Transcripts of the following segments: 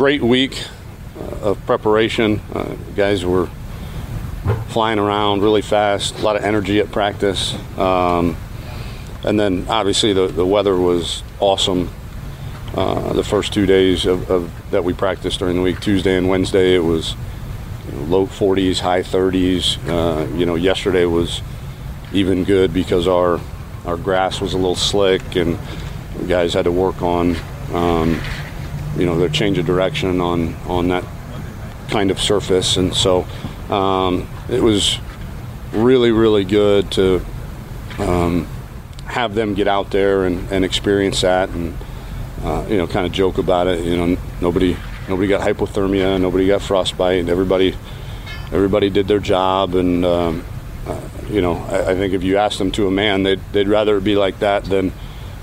great week uh, of preparation. Uh, guys were flying around really fast, a lot of energy at practice. Um, and then obviously the, the weather was awesome uh, the first two days of, of, that we practiced during the week, Tuesday and Wednesday, it was you know, low 40s, high 30s. Uh, you know, yesterday was even good because our our grass was a little slick and guys had to work on um, you know their change of direction on on that kind of surface, and so um, it was really really good to um, have them get out there and, and experience that and uh, you know kind of joke about it. You know nobody nobody got hypothermia, nobody got frostbite, everybody everybody did their job and. Um, uh, you know, I, I, think if you ask them to a man, they'd, they'd rather be like that than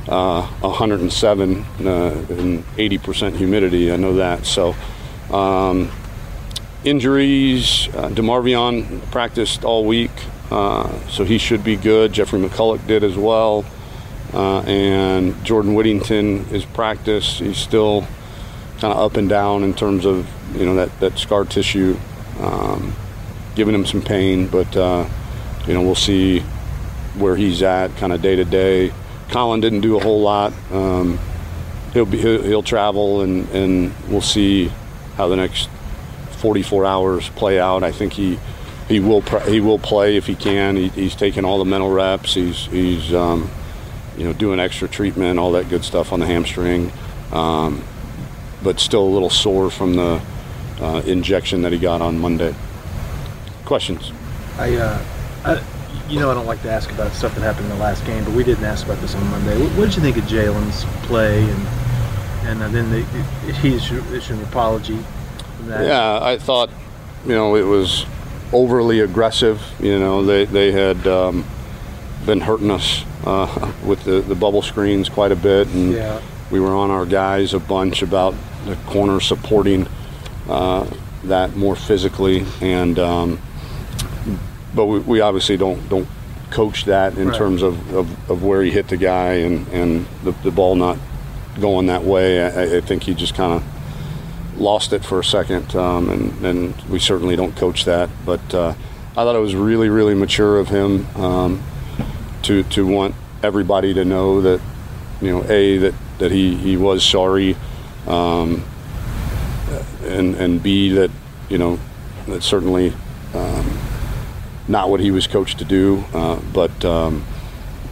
uh, 107 uh, and 80% humidity. I know that. So, um, injuries. Uh, Demarvion practiced all week, uh, so he should be good. Jeffrey McCulloch did as well. Uh, and Jordan Whittington is practiced. He's still kind of up and down in terms of you know that, that scar tissue, um, giving him some pain. But uh, you know we'll see where he's at, kind of day to day. Collin didn't do a whole lot. Um, he'll be he'll, he'll, travel and and we'll see how the next 44 hours play out. I think he he will he will play if he can. He, he's taking all the mental reps. He's he's um, you know doing extra treatment, all that good stuff on the hamstring, um, but still a little sore from the uh, injection that he got on Monday. Questions? I, uh, I you know I don't like to ask about stuff that happened in the last game, but we didn't ask about this on Monday. What, what did you think of Jalen's play and and uh, then the, he issued an apology? Yeah, I thought you know it was overly aggressive. You know they they had um, been hurting us uh, with the, the bubble screens quite a bit, and yeah. we were on our guys a bunch about the corner supporting uh, that more physically and. Um, but we, we obviously don't don't coach that in right. terms of, of, of, where he hit the guy and, and the, the ball not going that way. I, I think he just kind of lost it for a second, um, and, and we certainly don't coach that. But uh, I thought it was really, really mature of him um, to to want everybody to know that you know a that that he, he was sorry, um, and and b that you know that certainly. Um, not what he was coached to do. Uh, but um,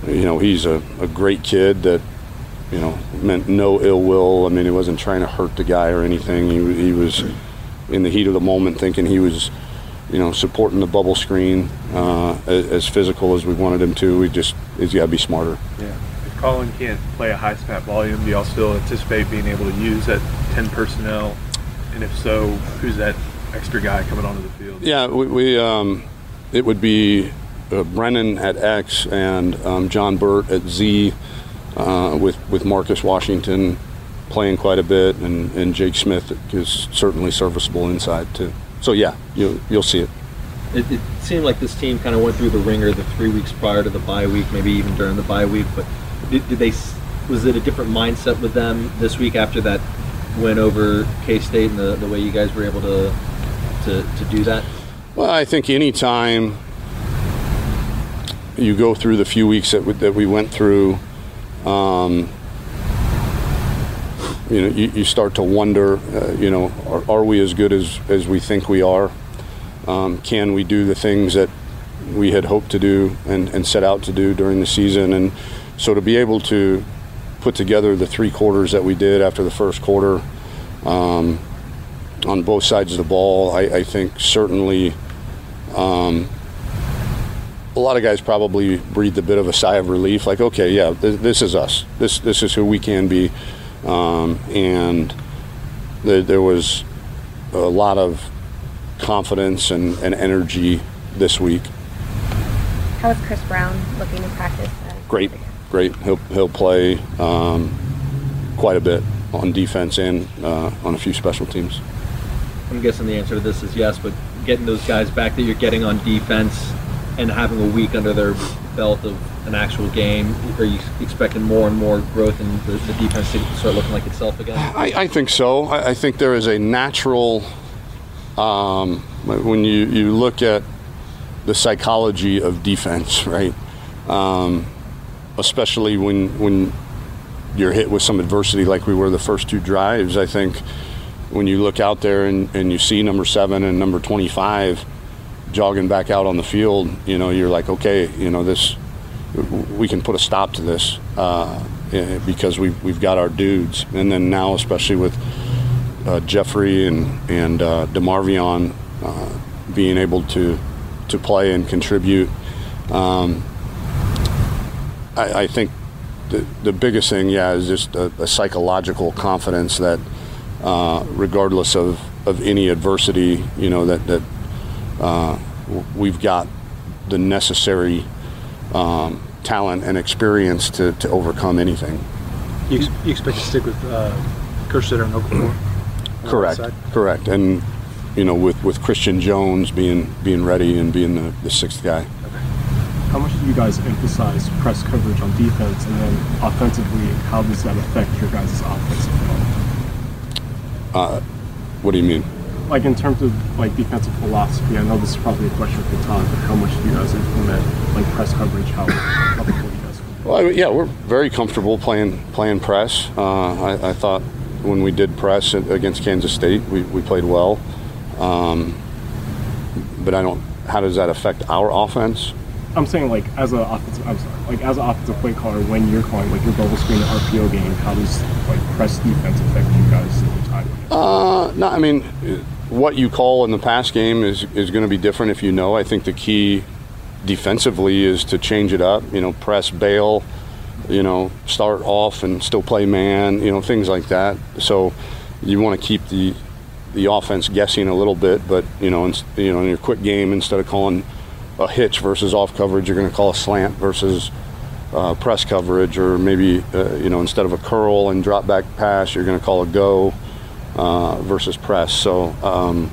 you know, he's a, a, great kid that you know meant no ill will. I mean, he wasn't trying to hurt the guy or anything. He, he was in the heat of the moment, thinking he was. You know, supporting the bubble screen uh, as, as, physical as we wanted him to. We just he's got to be smarter. Yeah. If Collin can't play a high snap volume, do y'all still anticipate being able to use that ten personnel? And if so, who's that extra guy coming onto the field? Yeah, we, we um, it would be uh, Brennan at X and um, John Burt at Z, uh, with with Marcus Washington playing quite a bit, and, and Jake Smith is certainly serviceable inside too. So yeah, you'll you'll see it. It, it seemed like this team kind of went through the ringer the three weeks prior to the bye week, maybe even during the bye week. But did, did they? Was it a different mindset with them this week after that win over K State and the, the way you guys were able to to, to do that? Well, I think anytime you go through the few weeks that we, that we went through, um, you know, you, you, start to wonder, uh, you know, are, are, we as good as, as we think we are? Um, can we do the things that we had hoped to do and, and set out to do during the season? And so to be able to put together the three quarters that we did after the first quarter um, on both sides of the ball, I, I think certainly um, a lot of guys probably breathed a bit of a sigh of relief, like, okay, yeah, th- this is us. This this is who we can be, um, and th- there was a lot of confidence and, and, energy this week. How is Chris Brown looking in practice? Great, great. He'll he'll play um, quite a bit on defense and uh, on a few special teams. I'm guessing the answer to this is yes, but getting those guys back that you're getting on defense and having a week under their belt of an actual game? Are you expecting more and more growth in the, the defense to start looking like itself again? I, I think so. I, I think there is a natural, um, when you, you look at the psychology of defense, right? Um, especially when when you're hit with some adversity like we were the first two drives. I think when you look out there and, and you see number seven and number 25 jogging back out on the field, you know, you're like, okay, you know, this, we can put a stop to this uh, eh, because we've, we've got our dudes. And then now, especially with uh, Jeffrey and, and uh, DeMarvion uh, being able to, to play and contribute, um, I, I think the, the biggest thing, yeah, is just a, a psychological confidence that uh, regardless of, of any adversity, you know, that, that uh, we've got the necessary um, talent and experience to, to overcome anything. You, ex- you expect to stick with uh, Kerstetter and Okafor? Correct, correct. And, you know, with, with Christian Jones being, being ready and being the, the sixth guy. How much do you guys emphasize press coverage on defense, and then offensively, how does that affect your guys' offensive flow? What do you mean? Like in terms of like defensive philosophy, I know this is probably a question for Todd, but how much do you guys implement like press coverage? How comfortable you guys? Well, yeah, we're very comfortable playing playing press. Uh, I, I thought when we did press against Kansas State, we, we played well. Um, but I don't. How does that affect our offense? I'm saying like as an offensive, I'm sorry, like as an offensive play caller, when you're calling like your bubble screen RPO game, how does like press defense affect you guys in the time? Uh, no, I mean, what you call in the pass game is is going to be different if you know. I think the key defensively is to change it up. You know, press, bail. You know, start off and still play man. You know, things like that. So you want to keep the the offense guessing a little bit, but you know, in, you know, in your quick game, instead of calling a hitch versus off coverage, you're going to call a slant versus uh, press coverage, or maybe uh, you know, instead of a curl and drop back pass, you're going to call a go uh, versus press. So um,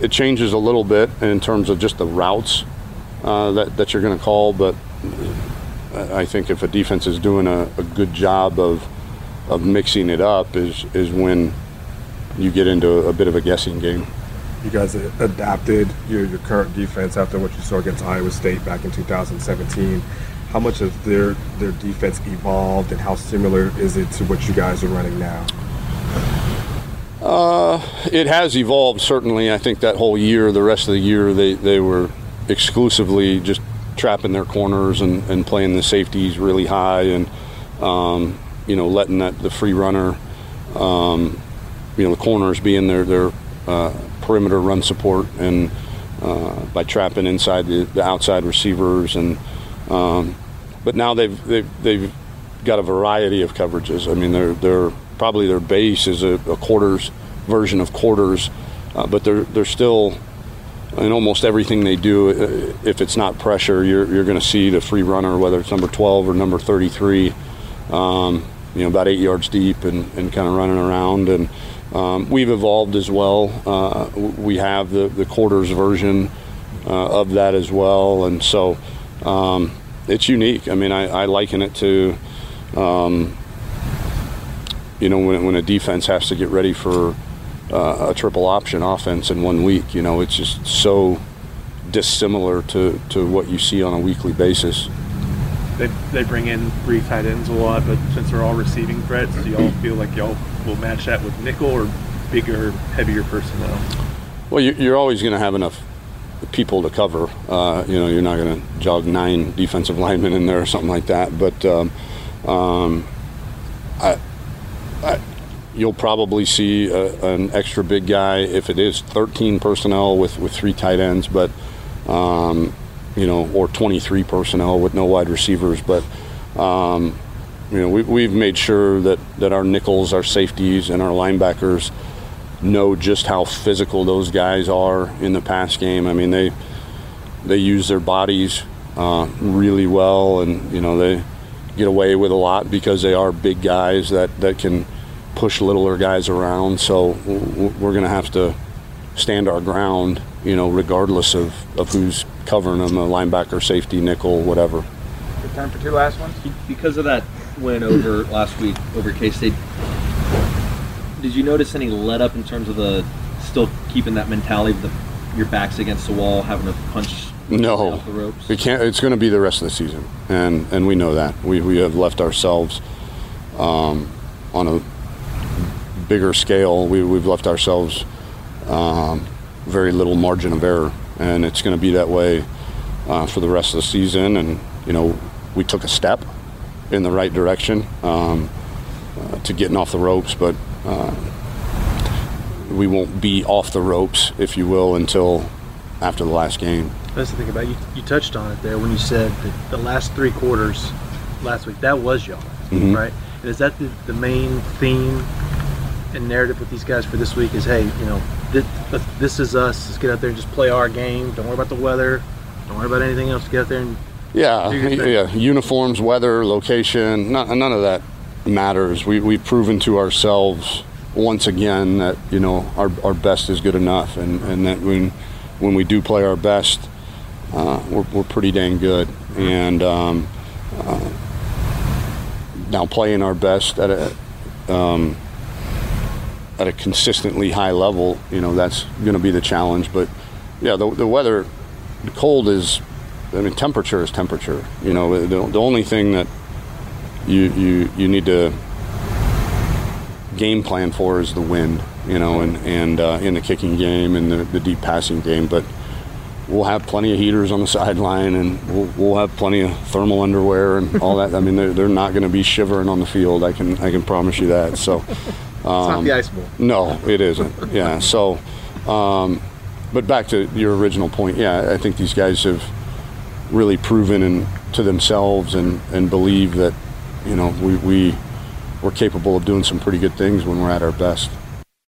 it changes a little bit in terms of just the routes uh, that, that you're going to call. But I think if a defense is doing a, a good job of of mixing it up, is is when you get into a bit of a guessing game. You guys adapted your, your current defense after what you saw against Iowa State back in 2017. How much has their their defense evolved, and how similar is it to what you guys are running now? It has evolved certainly. I think that whole year, the rest of the year, they, they were exclusively just trapping their corners and, and playing the safeties really high and um, you know letting that the free runner, um, you know the corners being their their uh, perimeter run support and uh, by trapping inside the, the outside receivers and um, but now they've they've they've got a variety of coverages. I mean, they're they're probably their base is a, a quarters version of quarters, uh, but they're they're still in almost everything they do. uh, If it's not pressure, you're you're going to see the free runner, whether it's number 12 or number 33, um, you know, about eight yards deep and, and kind of running around. And um, we've evolved as well. Uh, we have the the quarters version uh, of that as well, and so um, it's unique. I mean, I, I liken it to um, you know, when, when a defense has to get ready for uh, a triple option offense in one week, you know, it's just so dissimilar to, to what you see on a weekly basis. They, they bring in three tight ends a lot, but since they're all receiving threats, do y'all feel like y'all will match that with nickel or bigger, heavier personnel? Well, you- you're always going to have enough people to cover. Uh, you know, you're not going to jog nine defensive linemen in there or something like that. But um, um, I, you'll probably see a, an extra big guy if it is 13 personnel with, with three tight ends, but um, you know, or 23 personnel with no wide receivers. But um, you know, we, we've made sure that, that our nickels, our safeties, and our linebackers know just how physical those guys are in the pass game. I mean, they they use their bodies uh, really well, and you know they get away with a lot because they are big guys that that can push littler guys around. So w- w- we're going to have to stand our ground, you know, regardless of, of who's covering them, a linebacker, safety, nickel, whatever. time for two last ones? because of that win over last week over K State, did you notice any let up in terms of the still keeping that mentality of the your backs against the wall, having to punch No, off the ropes? we can't. It's going to be the rest of the season, and and we know that. We we have left ourselves um, on a bigger scale. We we've left ourselves um, very little margin of error, and it's going to be that way uh, for the rest of the season. And you know, we took a step in the right direction um, uh, to getting off the ropes, but. Uh, we won't be off the ropes, if you will, until after the last game. That's the thing about you. You touched on it there when you said that the last three quarters last week that was y'all, Mhm. right? And is that the, the main theme and narrative with these guys for this week? Is hey, you know, this, this is us. Let's get out there and just play our game. Don't worry about the weather. Don't worry about anything else. Get out there and Yeah, Do your thing. yeah. Uniforms, weather, location, none, none of that matters. We, we've proven to ourselves once again that you know our, our best is good enough, and, and that when when we do play our best, uh, we're, we're pretty dang good. And um, uh, now playing our best at a um, at a consistently high level, you know that's going to be the challenge. But yeah, the, the weather, the cold is I mean, temperature is temperature. You know, the, the only thing that you, you you need to game plan for is the wind. You know, and and uh, in the kicking game and the, the deep passing game, but. We'll have plenty of heaters on the sideline, and we'll, we'll have plenty of thermal underwear and all that. I mean, they're, they're not going to be shivering on the field. I can I can promise you that. So, it's not the ice bowl. no, it isn't. Yeah. So, um, but back to your original point. Yeah, I think these guys have really proven in, to themselves and, and believe that, you know, we, we we're capable of doing some pretty good things when we're at our best.